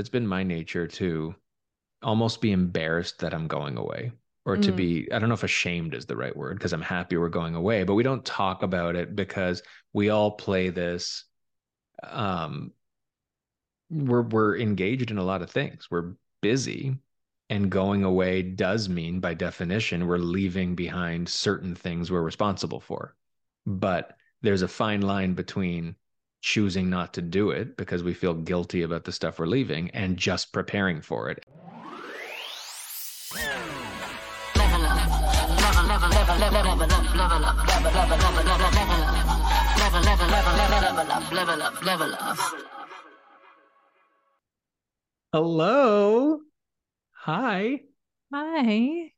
it's been my nature to almost be embarrassed that I'm going away or to Mm. be, I don't know if ashamed is the right word because I'm happy we're going away, but we don't talk about it because we all play this. Um, we're we're engaged in a lot of things. We're busy, and going away does mean, by definition, we're leaving behind certain things we're responsible for. But there's a fine line between choosing not to do it because we feel guilty about the stuff we're leaving and just preparing for it. Hello. Hi. Hi.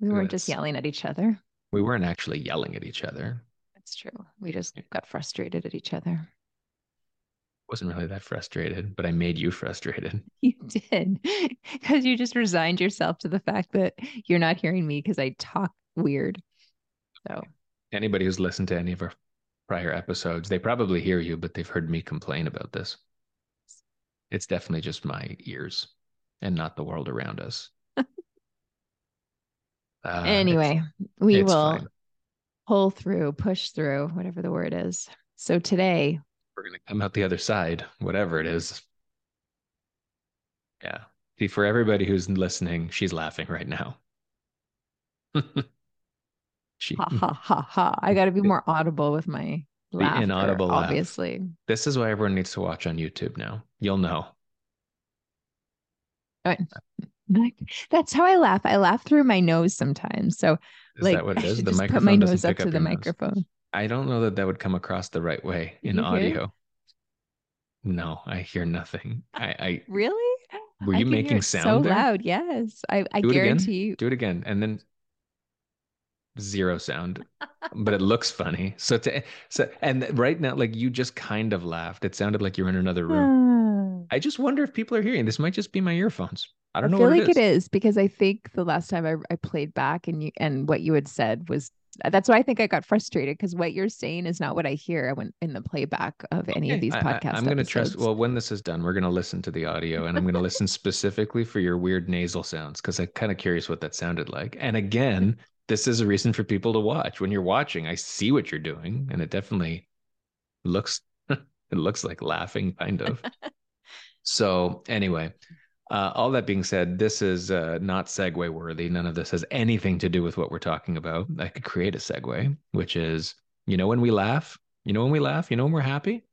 We weren't just yelling at each other. We weren't actually yelling at each other. That's true. We just got frustrated at each other. Wasn't really that frustrated, but I made you frustrated. You did. Because you just resigned yourself to the fact that you're not hearing me because I talk weird. So Anybody who's listened to any of our prior episodes, they probably hear you, but they've heard me complain about this. It's definitely just my ears and not the world around us. Uh, it's- anyway, we it's will fine. Pull through, push through, whatever the word is. So today, We're gonna come out the other side, whatever it is. Yeah. See, for everybody who's listening, she's laughing right now. she ha ha ha ha. I got to be more audible with my laughter, inaudible laugh. obviously. this is why everyone needs to watch on YouTube now. You'll know. Like, That's how I laugh. I laugh through my nose sometimes. So Is like that what it I should The just microphone put my nose up to the your nose. microphone. I don't know that that would come across the right way in audio. No, I hear nothing. I, I Really? were you making sound so there? loud. Yes. I, I Do it again. guarantee you. Do it again, and then zero sound, but it looks funny. So to so and right now, like you just kind of laughed. It sounded like you're in another room. Ah. I just wonder if people are hearing. This might just be my earphones. I don't know I feel like it is. it is because I think the last time I, I played back and you and what you had said was that's why I think I got frustrated because what you're saying is not what I hear when in the playback of any of Okay, these I- I- podcasts. I'm going to trust. Well, when this is done, we're going to listen to the audio, and I'm going to listen specifically for your weird nasal sounds because I'm kind of curious what that sounded like. And again, this is a reason for people to watch. When you're watching, I see what you're doing, and it definitely looks it looks like laughing, kind of. so anyway, uh, all that being said, this is uh, not segue worthy. None of this has anything to do with what we're talking about. I could create a segue, which is, you know, when we laugh, you know, when we laugh, you know, when we're happy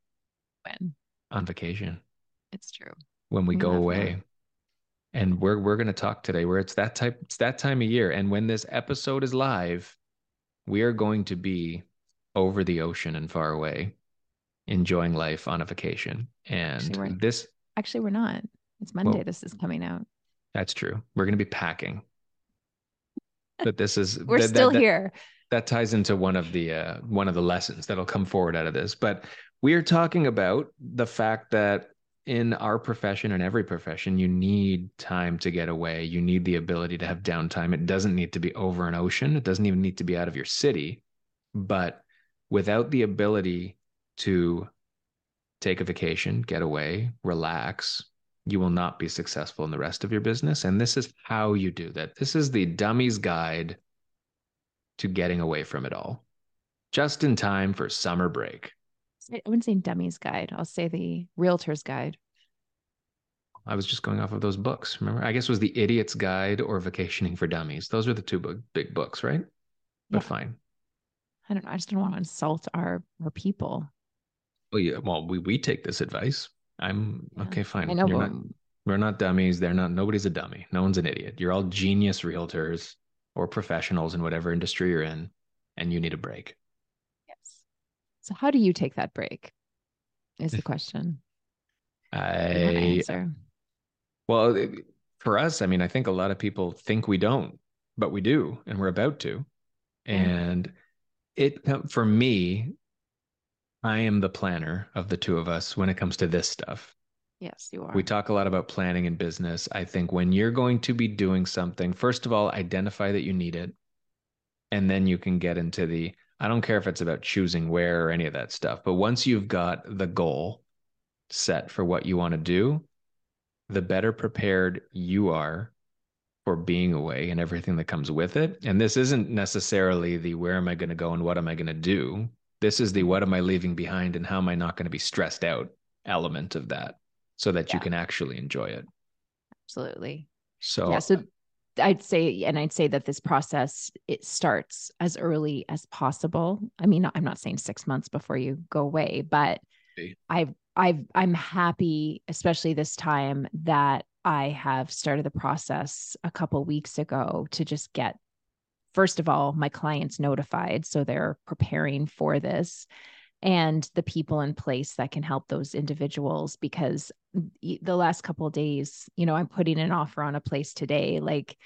when on vacation it's true. when we We go away. And we're we're going to talk today where it's that type it's that time of year and when this episode is live, we are going to be over the ocean and far away enjoying life on a vacation. And Actually, this Actually, we're not. It's Monday. Well- this is coming out. that's true. We're going to be packing. But this is We're that- that- still that- here. that ties into one of the uh, one of the lessons that'll come forward out of this but we are talking about the fact that in our profession and every profession you need time to get away you need the ability to have downtime it doesn't need to be over an ocean it doesn't even need to be out of your city but without the ability to take a vacation get away relax you will not be successful in the rest of your business and this is how you do that this is the dummy's guide to getting away from it all just in time for summer break. I wouldn't say dummy's guide. I'll say the realtor's guide. I was just going off of those books. Remember, I guess it was The Idiot's Guide or Vacationing for Dummies. Those are the two big, big books, right? But Yeah. fine. I don't know. I just don't want to insult our our people. Well, yeah, well, we we take this advice. I'm Yeah. okay, fine. I know. Not, we're not dummies. They're not. Nobody's a dummy. No one's an idiot. You're all genius realtors or professionals in whatever industry you're in, and you need a break. yes. So how do you take that break? Is the question. I answer. Well, it- for us, I mean, I think a lot of people think we don't, but we do, and we're about to. Yeah. And it, for me, I am the planner of the two of us when it comes to this stuff. Yes, you are. We talk a lot about planning in business. I think when you're going to be doing something, first of all, identify that you need it. And then you can get into the, I don't care if it's about choosing where or any of that stuff, but once you've got the goal set for what you want to do, the better prepared you are for being away and everything that comes with it. And this isn't necessarily the where am I going to go and what am I going to do. This is the what am I leaving behind and how am I not going to be stressed out element of that so that yeah. you can actually enjoy it. Absolutely. So, yeah, so I'd say, and I'd say that this process it starts as early as possible. I mean, I'm not saying six months before you go away, but I've I've I'm happy, especially this time, that I have started the process a couple weeks ago to just get first of all my clients notified so they're preparing for this and the people in place that can help those individuals because the last couple days you know i'm putting an offer on a place today like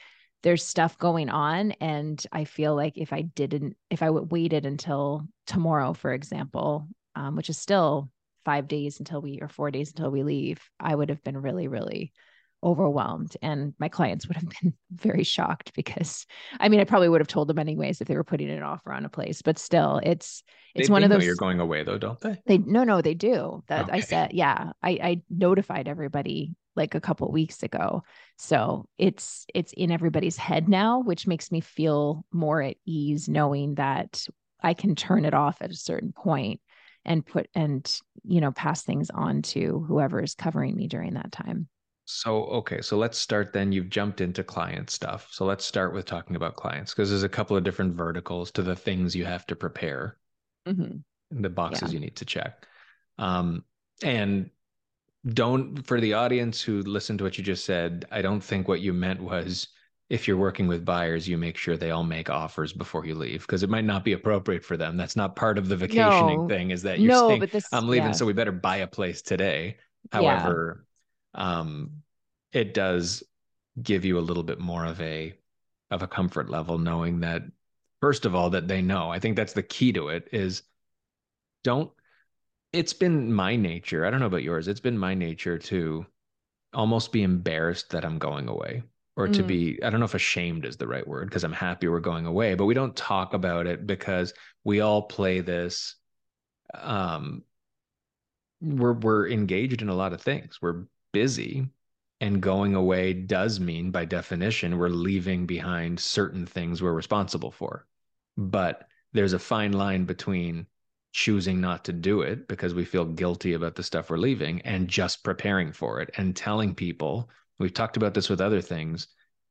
there's stuff going on and i feel like if i didn't if i waited until tomorrow for example um, which is still five days until we or four days until we leave i would have been really really overwhelmed and my clients would have been very shocked because i mean i probably would have told them anyways if they were putting an offer on a place but still it's it's they, one of those you're going away though don't they? They no no they do. That okay. i said yeah i i notified everybody like a couple weeks ago. So it's it's in everybody's head now which makes me feel more at ease knowing that i can turn it off at a certain point and put and you know pass things on to whoever is covering me during that time so, okay, so let's start then. You've jumped into client stuff. So let's start with talking about clients because there's a couple of different verticals to the things you have to prepare, mm-hmm. the boxes yeah. you need to check. Um, and don't, for the audience who listened to what you just said, I don't think what you meant was if you're working with buyers, you make sure they all make offers before you leave because it might not be appropriate for them. That's not part of the vacationing no. thing, is that you're no, saying, but this, I'm leaving, yeah. so we better buy a place today. However, um, it does give you a little bit more of a of a comfort level knowing that first of all that they know i think that's the key to it is don't it's been my nature i don't know about yours it's been my nature to almost be embarrassed that i'm going away or to mm. be i don't know if ashamed is the right word because i'm happy we're going away but we don't talk about it because we all play this um we're we're engaged in a lot of things we're busy and going away does mean by definition we're leaving behind certain things we're responsible for. But there's a fine line between choosing not to do it because we feel guilty about the stuff we're leaving and just preparing for it and telling people we've talked about this with other things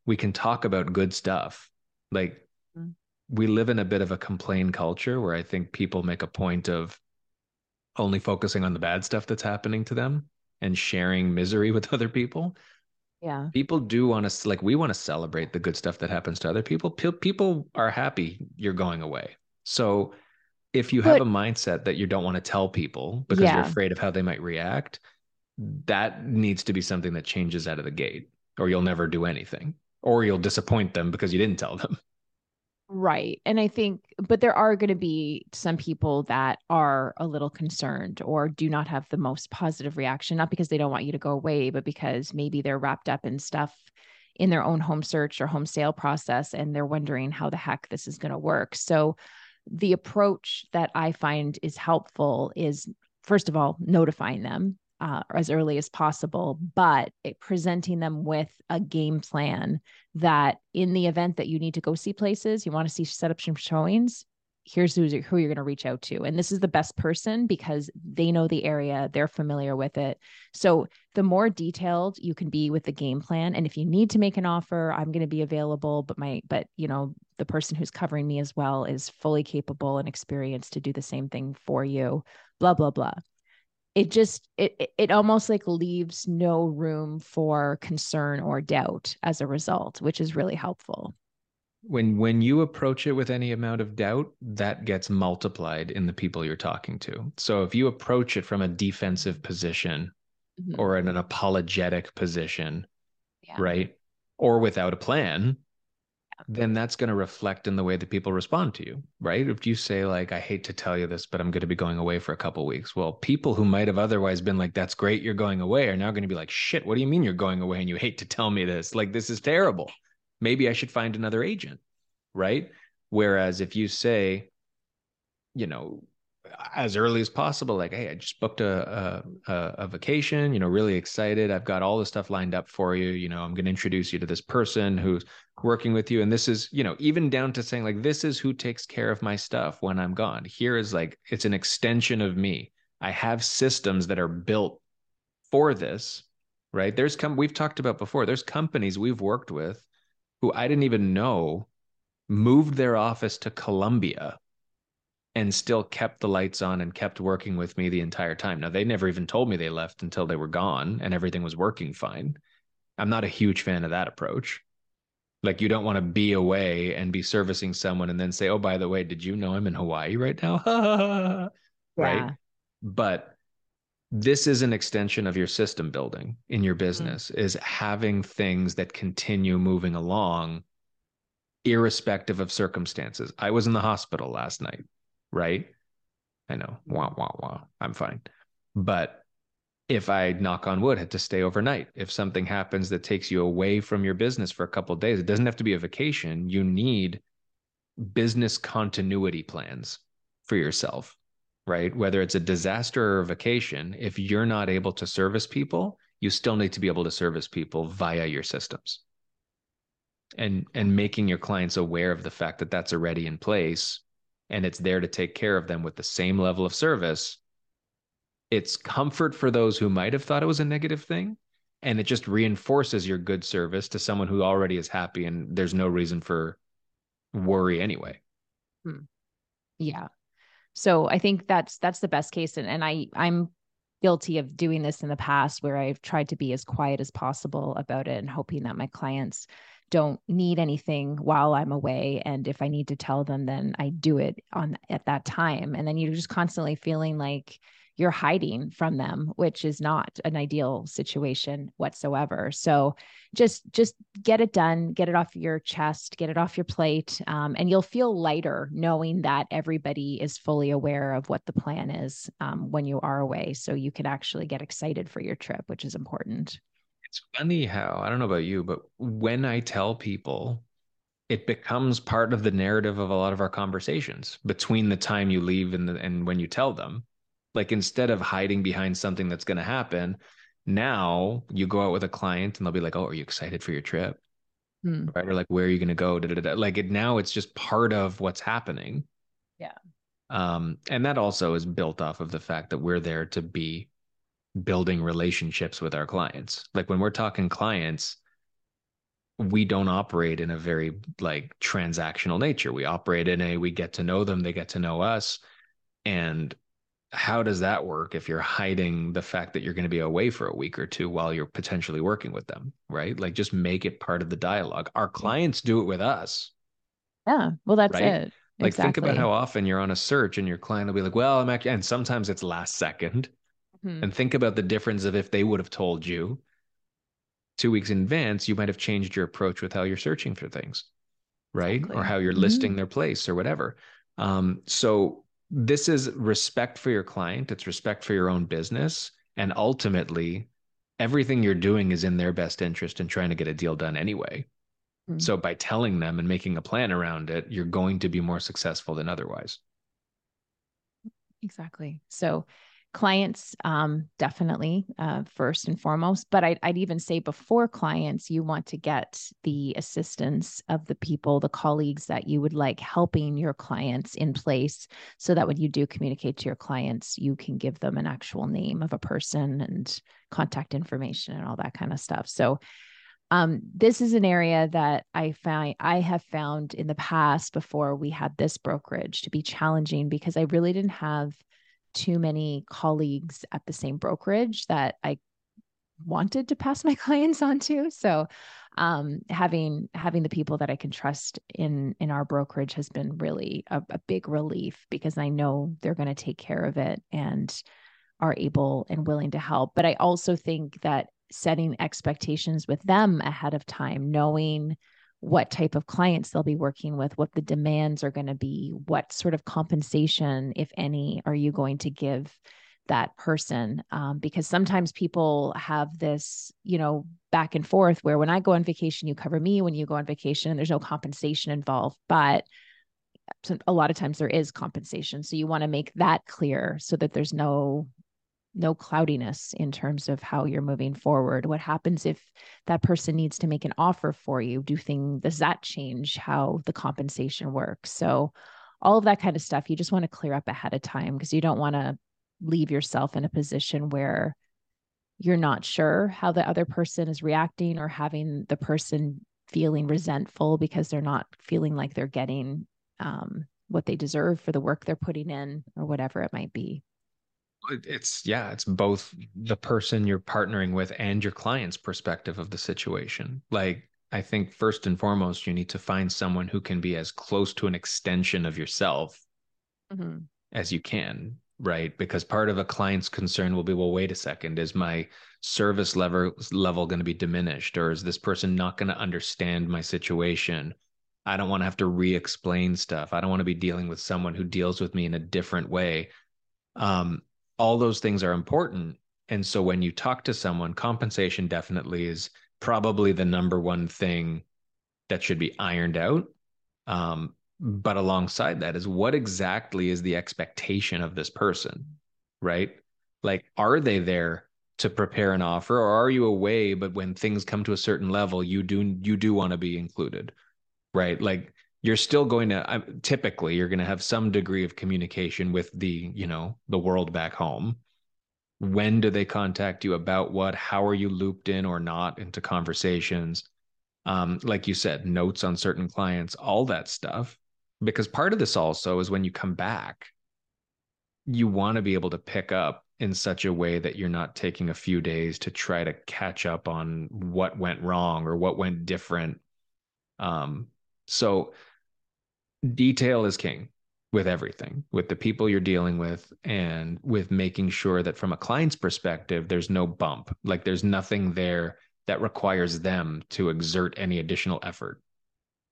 we can talk about good stuff. Like mm. we live in a bit of a complain culture where i think people make a point of only focusing on the bad stuff that's happening to them and sharing misery with other people. Yeah. People do want to like we want to celebrate the good stuff that happens to other people. People are happy you're going away. So if you have a mindset that you don't want to tell people because yeah. you're afraid of how they might react, that needs to be something that changes out of the gate or you'll never do anything or you'll disappoint them because you didn't tell them. Right. And I think, but there are going to be some people that are a little concerned or do not have the most positive reaction, not because they don't want you to go away, but because maybe they're wrapped up in stuff in their own home search or home sale process and they're wondering how the heck this is going to work. So, the approach that I find is helpful is first of all, notifying them uh, as early as possible, but it, presenting them with a game plan that in the event that you need to go see places, you want to see set up some showings, here's who, who you're going to reach out to. And this is the best person because they know the area, they're familiar with it. So the more detailed you can be with the game plan. And if you need to make an offer, I'm going to be available, but my, but you know, the person who's covering me as well is fully capable and experienced to do the same thing for you, blah, blah, blah it just it it almost like leaves no room for concern or doubt as a result which is really helpful when when you approach it with any amount of doubt that gets multiplied in the people you're talking to so if you approach it from a defensive position mm-hmm. or in an apologetic position yeah. right or without a plan then that's going to reflect in the way that people respond to you, right? If you say like, "I hate to tell you this, but I'm going to be going away for a couple weeks," well, people who might have otherwise been like, "That's great, you're going away," are now going to be like, "Shit, what do you mean you're going away and you hate to tell me this? Like, this is terrible. Maybe I should find another agent," right? Whereas if you say, you know, as early as possible like hey i just booked a, a a vacation you know really excited. I've got all the stuff lined up for you. You know i'm going to introduce you to this person who's working with you. And this is you know even down to saying like this is who takes care of my stuff when i'm gone. Here is like it's an extension of me. I have systems that are built for this right? There's come we've talked about before there's companies we've worked with who i didn't even know moved their office to colombia and still kept the lights on and kept working with me the entire time. Now, they never even told me they left until they were gone and everything was working fine. I'm not a huge fan of that approach. Like, you don't want to be away and be servicing someone and then say, oh, by the way, did you know I'm in Hawaii right now? yeah. Right. But this is an extension of your system building in your mm-hmm. business mm-hmm. is having things that continue moving along irrespective of circumstances. I was in the hospital last night right? I know, wah, wah, wah, I'm fine. But if I knock on wood, had to stay overnight, if something happens that takes you away from your business for a couple days, it doesn't have to be a vacation. You need business continuity plans for yourself, right? Whether it's a disaster or a vacation, if you're not able to service people, you still need to be able to service people via your systems. And and making your clients aware of the fact that that's already in place and it's there to take care of them with the same level of service, it's comfort for those who might have thought it was a negative thing. And it just reinforces your good service to someone who already is happy and there's no reason for worry anyway. Hmm. Yeah. So I think that's that's the best case. And and I I'm guilty of doing this in the past where I've tried to be as quiet as possible about it and hoping that my clients don't need anything while I'm away. And if I need to tell them, then I do it on at that time. And then you're just constantly feeling like you're hiding from them, which is not an ideal situation whatsoever. So just just get it done, get it off your chest, get it off your plate, um, and you'll feel lighter knowing that everybody is fully aware of what the plan is um, when you are away. So you can actually get excited for your trip, which is important. It's funny how, I don't know about you, but when I tell people, it becomes part of the narrative of a lot of our conversations between the time you leave and, the, and when you tell them. Like instead of hiding behind something that's going to happen, now you go out with a client and they'll be like, "Oh, are you excited for your trip?" Hmm. Right? Or like, "Where are you going to go?" Da, da, da. Like it now, it's just part of what's happening. Yeah. Um, and that also is built off of the fact that we're there to be building relationships with our clients. Like when we're talking clients, we don't operate in a very like transactional nature. We operate in a we get to know them, they get to know us. And how does that work if you're hiding the fact that you're going to be away for a week or two while you're potentially working with them, right? Like just make it part of the dialogue. Our clients do it with us. Yeah. Well, that's right? it. Like exactly. think about how often you're on a search and your client will be like, "Well, I'm actually," and sometimes it's last second, Hmm. And think about the difference of if they would have told you two weeks in advance, you might have changed your approach with how you're searching for things, right? Exactly. Or how you're mm-hmm. listing their place or whatever. Um, so this is respect for your client, it's respect for your own business. And ultimately, everything you're doing is in their best interest in trying to get a deal done anyway. Mm-hmm. So by telling them and making a plan around it, you're going to be more successful than otherwise. Exactly. So clients um, definitely uh, first and foremost but I'd, I'd, even say before clients you want to get the assistance of the people the colleagues that you would like helping your clients in place so that when you do communicate to your clients you can give them an actual name of a person and contact information and all that kind of stuff. So um, this is an area that I find I have found in the past before we had this brokerage to be challenging because I really didn't have too many colleagues at the same brokerage that I wanted to pass my clients on to. So um, having having the people that I can trust in in our brokerage has been really a, a big relief because I know they're going to take care of it and are able and willing to help. But I also think that setting expectations with them ahead of time, knowing what type of clients they'll be working with, what the demands are going to be, what sort of compensation, if any, are you going to give that person? Um, because sometimes people have this, you know, back and forth where when I go on vacation, you cover me. When you go on vacation, there's no compensation involved. But a lot of times there is compensation. So you want to make that clear so that there's no no cloudiness in terms of how you're moving forward. What happens if that person needs to make an offer for you? Do things does that change how the compensation works? So all of that kind of stuff you just want to clear up ahead of time because you don't want to leave yourself in a position where you're not sure how the other person is reacting or having the person feeling resentful because they're not feeling like they're getting um, what they deserve for the work they're putting in or whatever it might be it's yeah it's both the person you're partnering with and your client's perspective of the situation. Like i think first and foremost you need to find someone who can be as close to an extension of yourself mm-hmm. as you can right? Because part of a client's concern will be well wait a second is my service level level going to be diminished or is this person not going to understand my situation? I don't want to have to re-explain stuff. I don't want to be dealing with someone who deals with me in a different way. Um, all those things are important. And so when you talk to someone, compensation definitely is probably the number one thing that should be ironed out. Um, but alongside that is what exactly is the expectation of this person, right? Like, are they there to prepare an offer, or are you away? But when things come to a certain level, you do you do want to be included, right? Like, you're still going to typically you're going to have some degree of communication with the you know the world back home. When do they contact you about what? How are you looped in or not into conversations? Um, like you said notes on certain clients all that stuff. Because part of this also is when you come back you want to be able to pick up in such a way that you're not taking a few days to try to catch up on what went wrong or what went different. Um, so detail is king with everything, with the people you're dealing with, and with making sure that from a client's perspective, there's no bump. Like there's nothing there that requires them to exert any additional effort.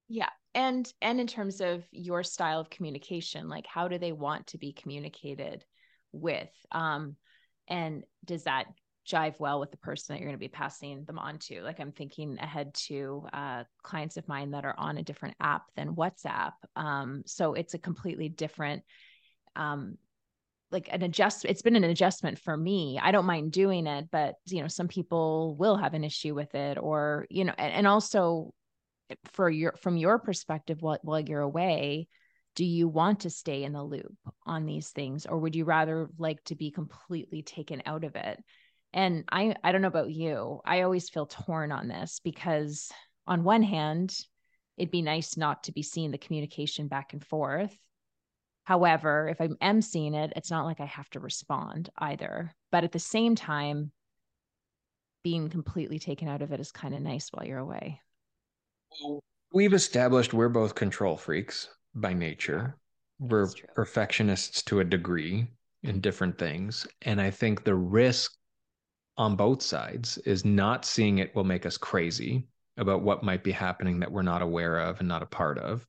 Yeah. And and in terms of your style of communication, like how do they want to be communicated with? Um, and does that jive well with the person that you're going to be passing them on to. Like I'm thinking ahead to uh, clients of mine that are on a different app than WhatsApp. Um, so it's a completely different, um, like an adjust. It's been an adjustment for me. I don't mind doing it, but you know, some people will have an issue with it, or you know, and, and also for your from your perspective, while while you're away. Do you want to stay in the loop on these things, or would you rather like to be completely taken out of it? And I I don't know about you. I always feel torn on this because on one hand, it'd be nice not to be seeing the communication back and forth. However, if I am seeing it, it's not like I have to respond either. But at the same time, being completely taken out of it is kind of nice while you're away. We've established we're both control freaks by nature. We're perfectionists to a degree in different things. And I think the risk on both sides is not seeing it will make us crazy about what might be happening that we're not aware of and not a part of.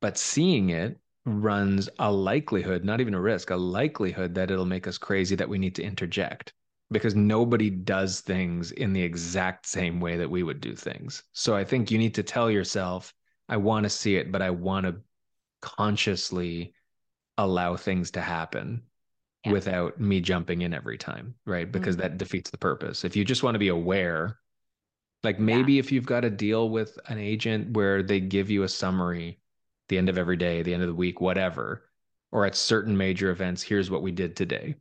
But seeing it runs a likelihood, not even a risk, a likelihood that it'll make us crazy that we need to interject because nobody does things in the exact same way that we would do things. So I think you need to tell yourself, I want to see it, but I want to consciously allow things to happen yeah. without me jumping in every time, right? Because mm-hmm. that defeats the purpose. If you just want to be aware, like maybe yeah. if you've got to deal with an agent where they give you a summary the end of every day, the end of the week, whatever, or at certain major events, here's what we did today.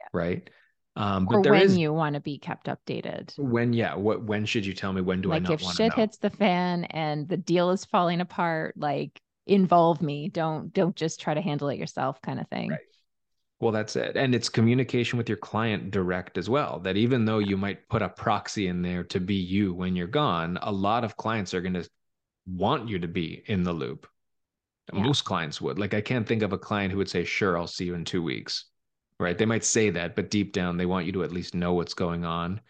Yeah. Right. Um, but or when is, you want to be kept updated. When, yeah. What, when should you tell me? When do like I not if shit hits the fan and the deal is falling apart, like involve me. Don't, don't just try to handle it yourself kind of thing. Right. Well, that's it. And it's communication with your client direct as well. That even though you might put a proxy in there to be you when you're gone, a lot of clients are going to want you to be in the loop. Yeah. Most clients would. Like, I can't think of a client who would say, Sure, I'll see you in two weeks. Right. They might say that, but deep down, they want you to at least know what's going on.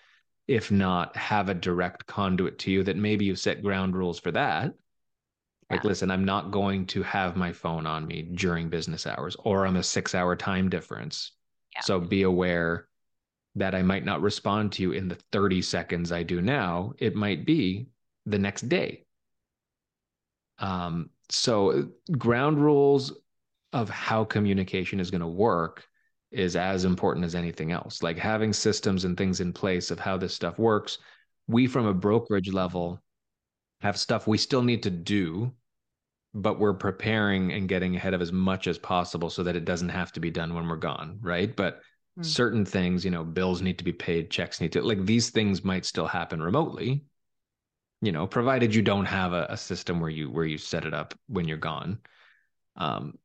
If not, have a direct conduit to you that maybe you set ground rules for that like, yeah. listen, I'm not going to have my phone on me during business hours or on a six hour time difference. Yeah. So be aware that I might not respond to you in the 30 seconds I do now. It might be the next day. Um, so ground rules of how communication is going to work is as important as anything else. Like having systems and things in place of how this stuff works. We, from a brokerage level, have stuff we still need to do, but we're preparing and getting ahead of as much as possible so that it doesn't have to be done when we're gone. Right. But mm. certain things, you know, bills need to be paid, checks need to, like these things might still happen remotely you know provided you don't have a, a, system where you where you set it up when you're gone um,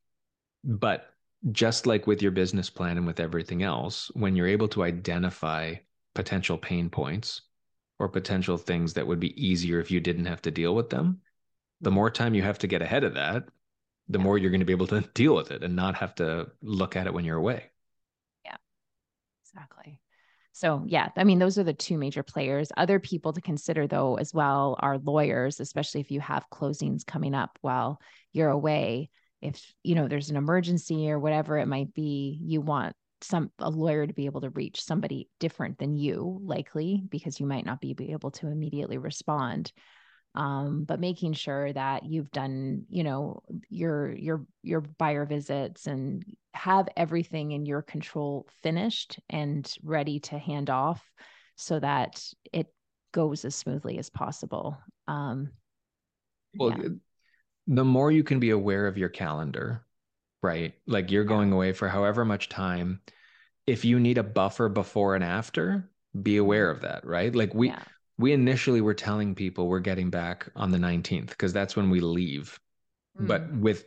but just like with your business plan and with everything else when you're able to identify potential pain points or potential things that would be easier if you didn't have to deal with them the more time you have to get ahead of that the more you're going to be able to deal with it and not have to look at it when you're away yeah exactly so, yeah, I mean, those are the two major players. Other people to consider, though, as well, are lawyers, especially if you have closings coming up while you're away. If, you know, there's an emergency or whatever it might be, you want some a lawyer to be able to reach somebody different than you likely because you might not be able to immediately respond um, but making sure that you've done you know your your your buyer visits and have everything in your control finished and ready to hand off so that it goes as smoothly as possible. Um, well yeah. the more you can be aware of your calendar right? Like you're going away for however much time. If you need a buffer before and after be aware of that right? Like we yeah we initially were telling people we're getting back on the 19th because that's when we leave. Mm. But with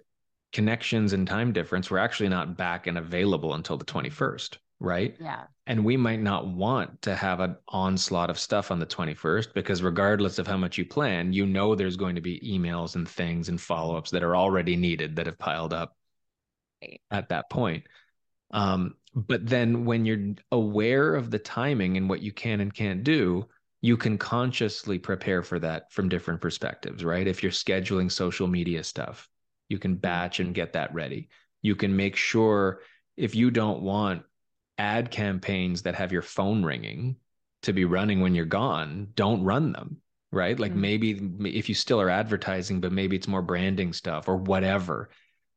connections and time difference, we're actually not back and available until the 21st, right? Yeah. And we might not want to have an onslaught of stuff on the 21st because regardless of how much you plan, you know there's going to be emails and things and follow-ups that are already needed that have piled up right. at that point. Um, but then when you're aware of the timing and what you can and can't do, you can consciously prepare for that from different perspectives, right? If you're scheduling social media stuff, you can batch and get that ready. You can make sure if you don't want ad campaigns that have your phone ringing to be running when you're gone, don't run them, right? Like mm-hmm. maybe if you still are advertising, but maybe it's more branding stuff or whatever,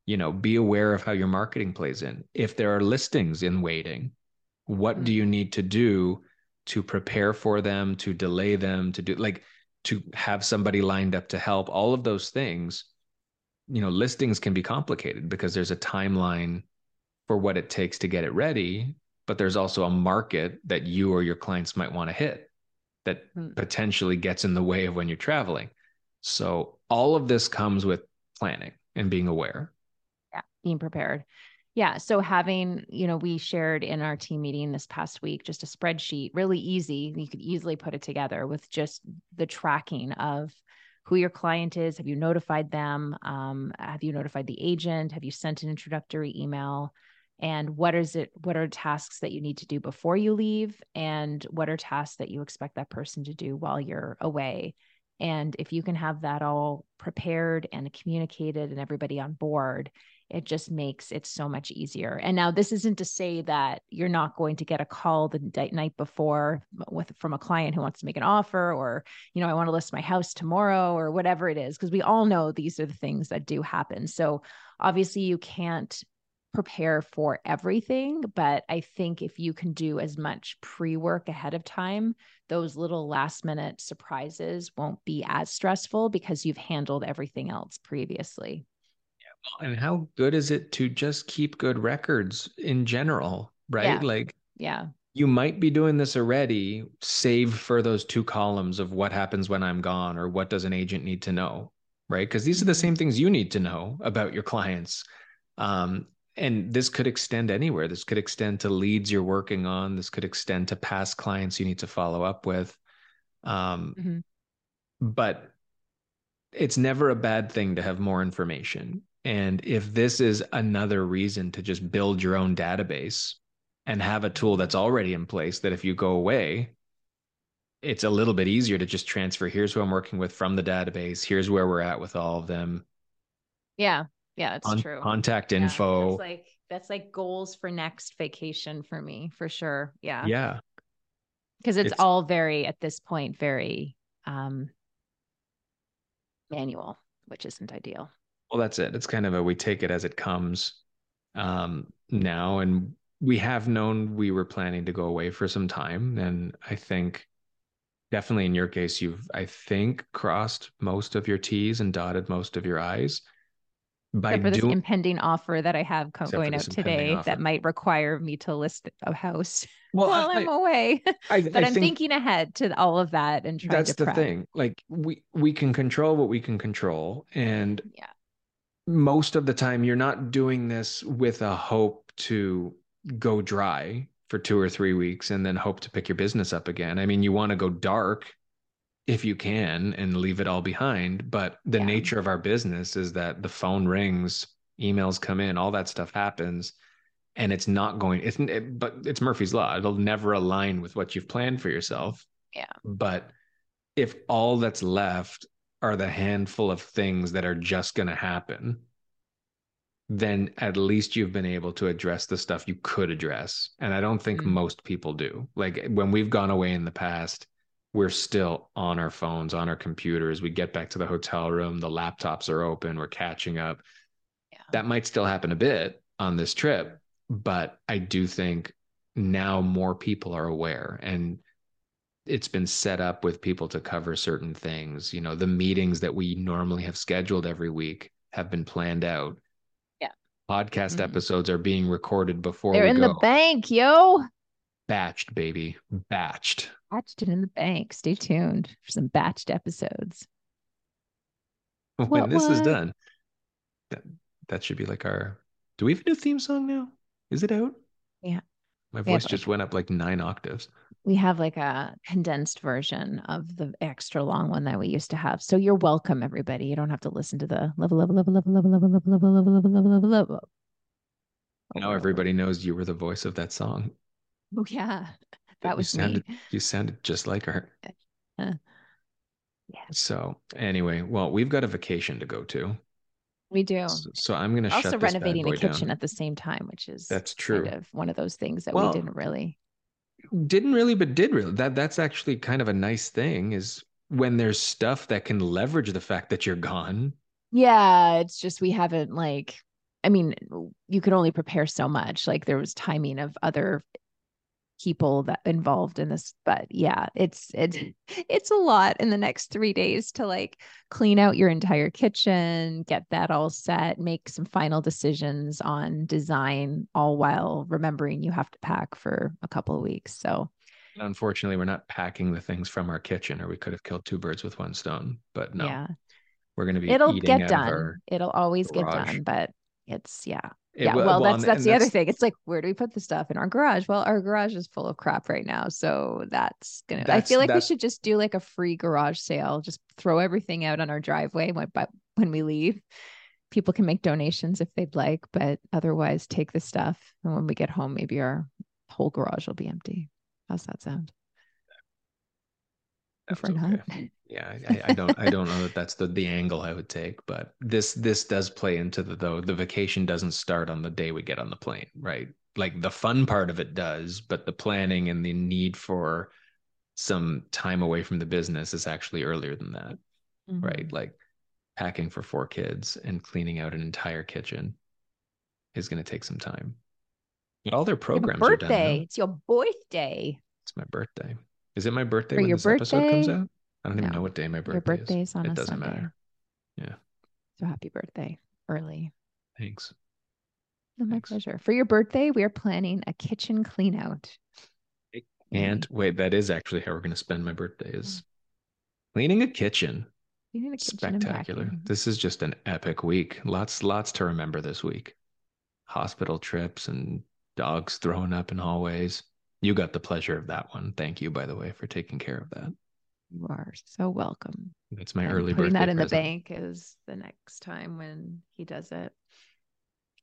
you know, be aware of how your marketing plays in. If there are listings in waiting, what mm-hmm. do you need to do to prepare for them, to delay them, to do like to have somebody lined up to help, all of those things, you know, listings can be complicated because there's a timeline for what it takes to get it ready, but there's also a market that you or your clients might want to hit that hmm. potentially gets in the way of when you're traveling. So all of this comes with planning and being aware. Yeah, being prepared. Yeah. So having, you know, we shared in our team meeting this past week just a spreadsheet, really easy. You could easily put it together with just the tracking of who your client is. Have you notified them? Um, have you notified the agent? Have you sent an introductory email? And what is it? What are tasks that you need to do before you leave? And what are tasks that you expect that person to do while you're away? And if you can have that all prepared and communicated and everybody on board, it just makes it so much easier. And now this isn't to say that you're not going to get a call the night before with from a client who wants to make an offer or you know I want to list my house tomorrow or whatever it is because we all know these are the things that do happen. So obviously you can't prepare for everything, but I think if you can do as much pre-work ahead of time, those little last minute surprises won't be as stressful because you've handled everything else previously. And how good is it to just keep good records in general, right? Yeah. Like, yeah, you might be doing this already, save for those two columns of what happens when I'm gone or what does an agent need to know, right? Because these are the mm-hmm. same things you need to know about your clients. Um, and this could extend anywhere. This could extend to leads you're working on. This could extend to past clients you need to follow up with. Um, mm-hmm. But it's never a bad thing to have more information. And if this is another reason to just build your own database and have a tool that's already in place, that if you go away, it's a little bit easier to just transfer. Here's who I'm working with from the database. Here's where we're at with all of them. Yeah. Yeah, it's On- true. Contact info. That's like that's like goals for next vacation for me, for sure. Yeah. Yeah. Because it's, it's all very at this point very um manual, which isn't ideal. Well, that's it. It's kind of a we take it as it comes um, now. And we have known we were planning to go away for some time. And I think definitely in your case, you've, I think, crossed most of your T's and dotted most of your I's. By Except for this impending offer that I have going out today that might require me to list a house well, while I, am away. I, but I am thinking ahead to all of that and trying that's to the thing. Like we we can control what we can control, and yeah most of the time you're not doing this with a hope to go dry for two or three weeks and then hope to pick your business up again. I mean, you want to go dark if you can and leave it all behind. But the yeah. nature of our business is that the phone rings, emails come in, all that stuff happens. And it's not going, it's, it, but it's Murphy's Law. It'll never align with what you've planned for yourself. Yeah. But if all that's left are the handful of things that are just going to happen, then at least you've been able to address the stuff you could address. And I don't think mm-hmm. most people do. Like when we've gone away in the past, we're still on our phones, on our computers. We get back to the hotel room, the laptops are open, we're catching up. Yeah. That might still happen a bit on this trip, but I do think now more people are aware and it's been set up with people to cover certain things. You know, the meetings that we normally have scheduled every week have been planned out. Yeah. Podcast mm-hmm. episodes are being recorded before they're in go. the bank, yo. Batched, baby. Batched. Batched it in the bank. Stay tuned for some batched episodes. When what, this what? is done, that, that should be like our. Do we have a new theme song now? Is it out? Yeah. My voice just went up like nine octaves we have like a condensed version of the extra long one that we used to have. So you're welcome, everybody. You don't have to listen to the level, level, level, level, level, level, level, level, level, level, level, level. Level, level. Now everybody knows you were the voice of that song. Oh yeah, that was you sounded, me. You sounded just like her. Uh, yeah. So anyway, well, we've got a vacation to go to. We do. So, so I'm going to also renovating a kitchen down. at the same time, which is that's true. Kind of one of those things that well, we didn't really didn't really but did really. That that's actually kind of a nice thing is when there's stuff that can leverage the fact that you're gone. Yeah it's just we haven't like i mean you could only prepare so much. Like there was timing of other people that involved in this but yeah it's it's it's a lot in the next 3 days to like clean out your entire kitchen get that all set make some final decisions on design all while remembering you have to pack for a couple of weeks. So unfortunately we're not packing the things from our kitchen or we could have killed two birds with one stone but no. Yeah. We're going to be it'll get done. it'll always garage. get done but it's yeah it, yeah, well, well that's that's the that's, other thing. It's like, where do we put the stuff in our garage? Well, our garage is full of crap right now, so that's gonna. That's, I feel like we should just do like a free garage sale. Just throw everything out on our driveway when but when we leave. People can make donations if they'd like, but otherwise, take the stuff, and when we get home, maybe our whole garage will be empty. How's that sound? That's okay. yeah, I, I, don't I don't know that that's the the angle I would take, but this this does play into the though the vacation doesn't start on the day we get on the plane, right? Like the fun part of it does, but the planning and the need for some time away from the business is actually earlier than that, mm-hmm. right? Like packing for four kids and cleaning out an entire kitchen is going to take some time. All their programs your birthday. are done. It's your birthday. It's my birthday. Is it my birthday For when this birthday? episode comes out? I don't even know what day my birthday your birthday is. on it doesn't Sunday. matter. Yeah. So happy birthday early. Thanks. Oh, my Thanks. pleasure. For your birthday, we are planning a kitchen clean out. And wait, that is actually how we're going to spend my birthday is mm. cleaning a kitchen. Cleaning a kitchen Spectacular. This is just an epic week. Lots, lots to remember this week. Hospital trips and dogs throwing up in hallways. You got the pleasure of that one. Thank you, by the way, for taking care of that. You are so welcome. That's my and early putting that in present. the bank is the next time when he does it.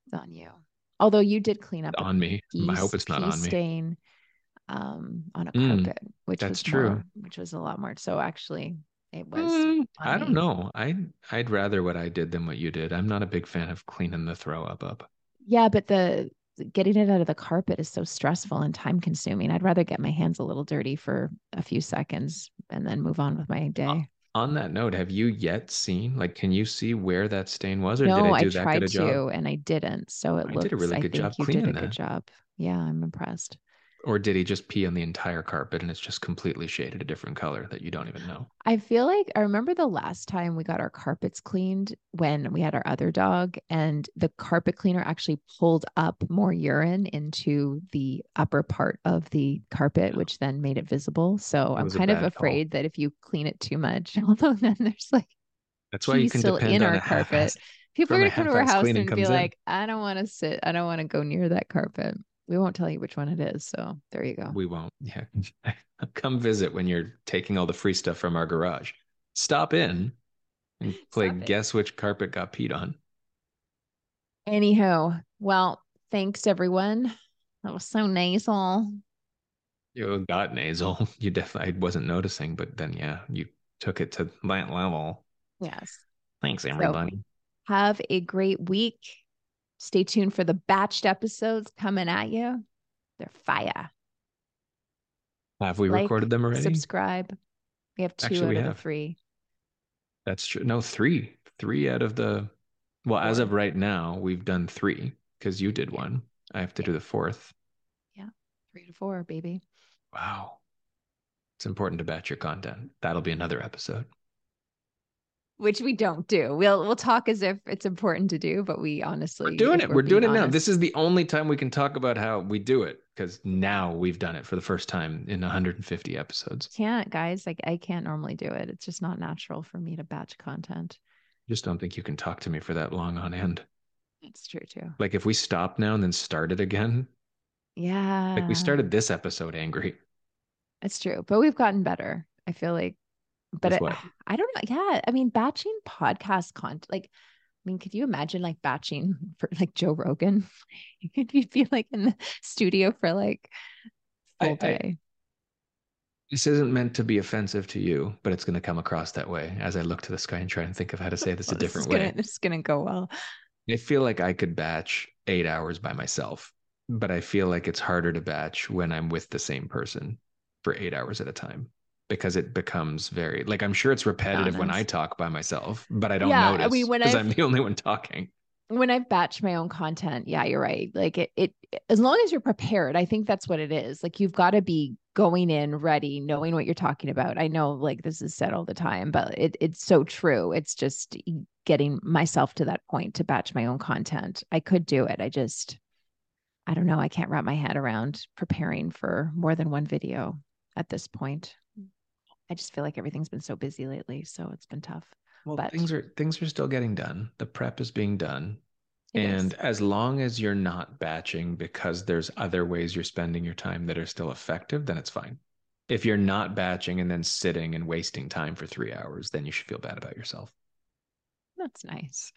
It's on you. Although you did clean up on me. Piece, I hope it's not on me. Stain um, on a mm, carpet, which that's was true. More, which was a lot more. So actually, it was. Mm, I don't know. I I'd rather what I did than what you did. I'm not a big fan of cleaning the throw up up. Yeah, but the getting it out of the carpet is so stressful and time consuming. I'd rather get my hands a little dirty for a few seconds and then move on with my day. On that note, have you yet seen like can you see where that stain was or no, did I I, that tried good a job? to and I didn't. So it I looks did a really I good job you did a good job. Yeah, I'm impressed. Or did he just pee on the entire carpet and it's just completely shaded a different color that you don't even know? I feel like I remember the last time we got our carpets cleaned when we had our other dog, and the carpet cleaner actually pulled up more urine into the upper part of the carpet, Yeah. which then made it visible. So It I'm kind of bad call. afraid that if you clean it too much, although then there's like That's why you can still depend in on our a carpet. people are gonna come to our house and be in. like, I don't want to sit, I don't want to go near that carpet. We won't tell you which one it is. So there you go. We won't. Yeah. Come visit when you're taking all the free stuff from our garage. Stop in and play guess which carpet got peed on. Anyhow, well, thanks everyone. That was so nasal. You got nasal. You definitely I wasn't noticing, but then yeah, you took it to that level. Yes. Thanks, everybody. Have a great week. Stay tuned for the batched episodes coming at you. They're fire. Have we Like, recorded them already? Subscribe. We have two Actually, out we of three. That's true. No, three. Three out of the well, as of right now, we've done three because you did one. I have to Yeah. do the fourth. Yeah. Three to four, baby. Wow. It's important to batch your content. That'll be another episode. Which we don't do. We'll we'll talk as if it's important to do, but we honestly We're doing it. We're doing it being now. This is the only time we can talk about how we do it because now we've done it for the first time in 150 episodes. can't, guys. Like I can't normally do it. It's just not natural for me to batch content. Just don't think you can talk to me for that long on end. That's true too. Like if we stop now and then start it again, Yeah. like we started this episode angry. It's true, but we've gotten better. I feel like, but I. I don't know. Yeah, I mean, batching podcast content. Like, I mean, could you imagine like batching for like Joe Rogan? You'd be like in the studio for like I- full I- day. This isn't meant to be offensive to you, but it's going to come across that way as I look to the sky and try and think of how to say this a Oh, this is different gonna- way. This is gonna go well. I feel like I could batch eight hours by myself, but I feel like it's harder to batch when I'm with the same person for eight hours at a time because it becomes very like I'm sure it's repetitive when I talk by myself, but I don't Yeah, notice mean, because I've- I'm the only one talking. when I batch my own content, yeah, you're right. Like it, it, as long as you're prepared, I think that's what it is. Like you've got to be going in ready, knowing what you're talking about. I know, like this is said all the time, but it, it's so true. It's just getting myself to that point to batch my own content. I could do it. I just, I don't know. I can't wrap my head around preparing for more than one video at this point. I just feel like everything's been so busy lately, so it's been tough. Well, But- things are things are still getting done. The prep is being done. It is. and as long as you're not batching because there's other ways you're spending your time that are still effective, then it's fine. If you're not batching and then sitting and wasting time for three hours, then you should feel bad about yourself. That's nice.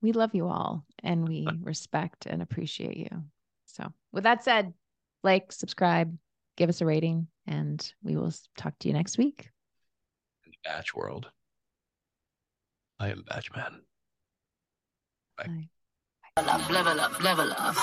We love you all and uh, we respect and appreciate you. So, with that said, like, subscribe, give us a rating, and we will talk to you next week. Batch world. I am Batchman. Bye. Level up, level up, level up.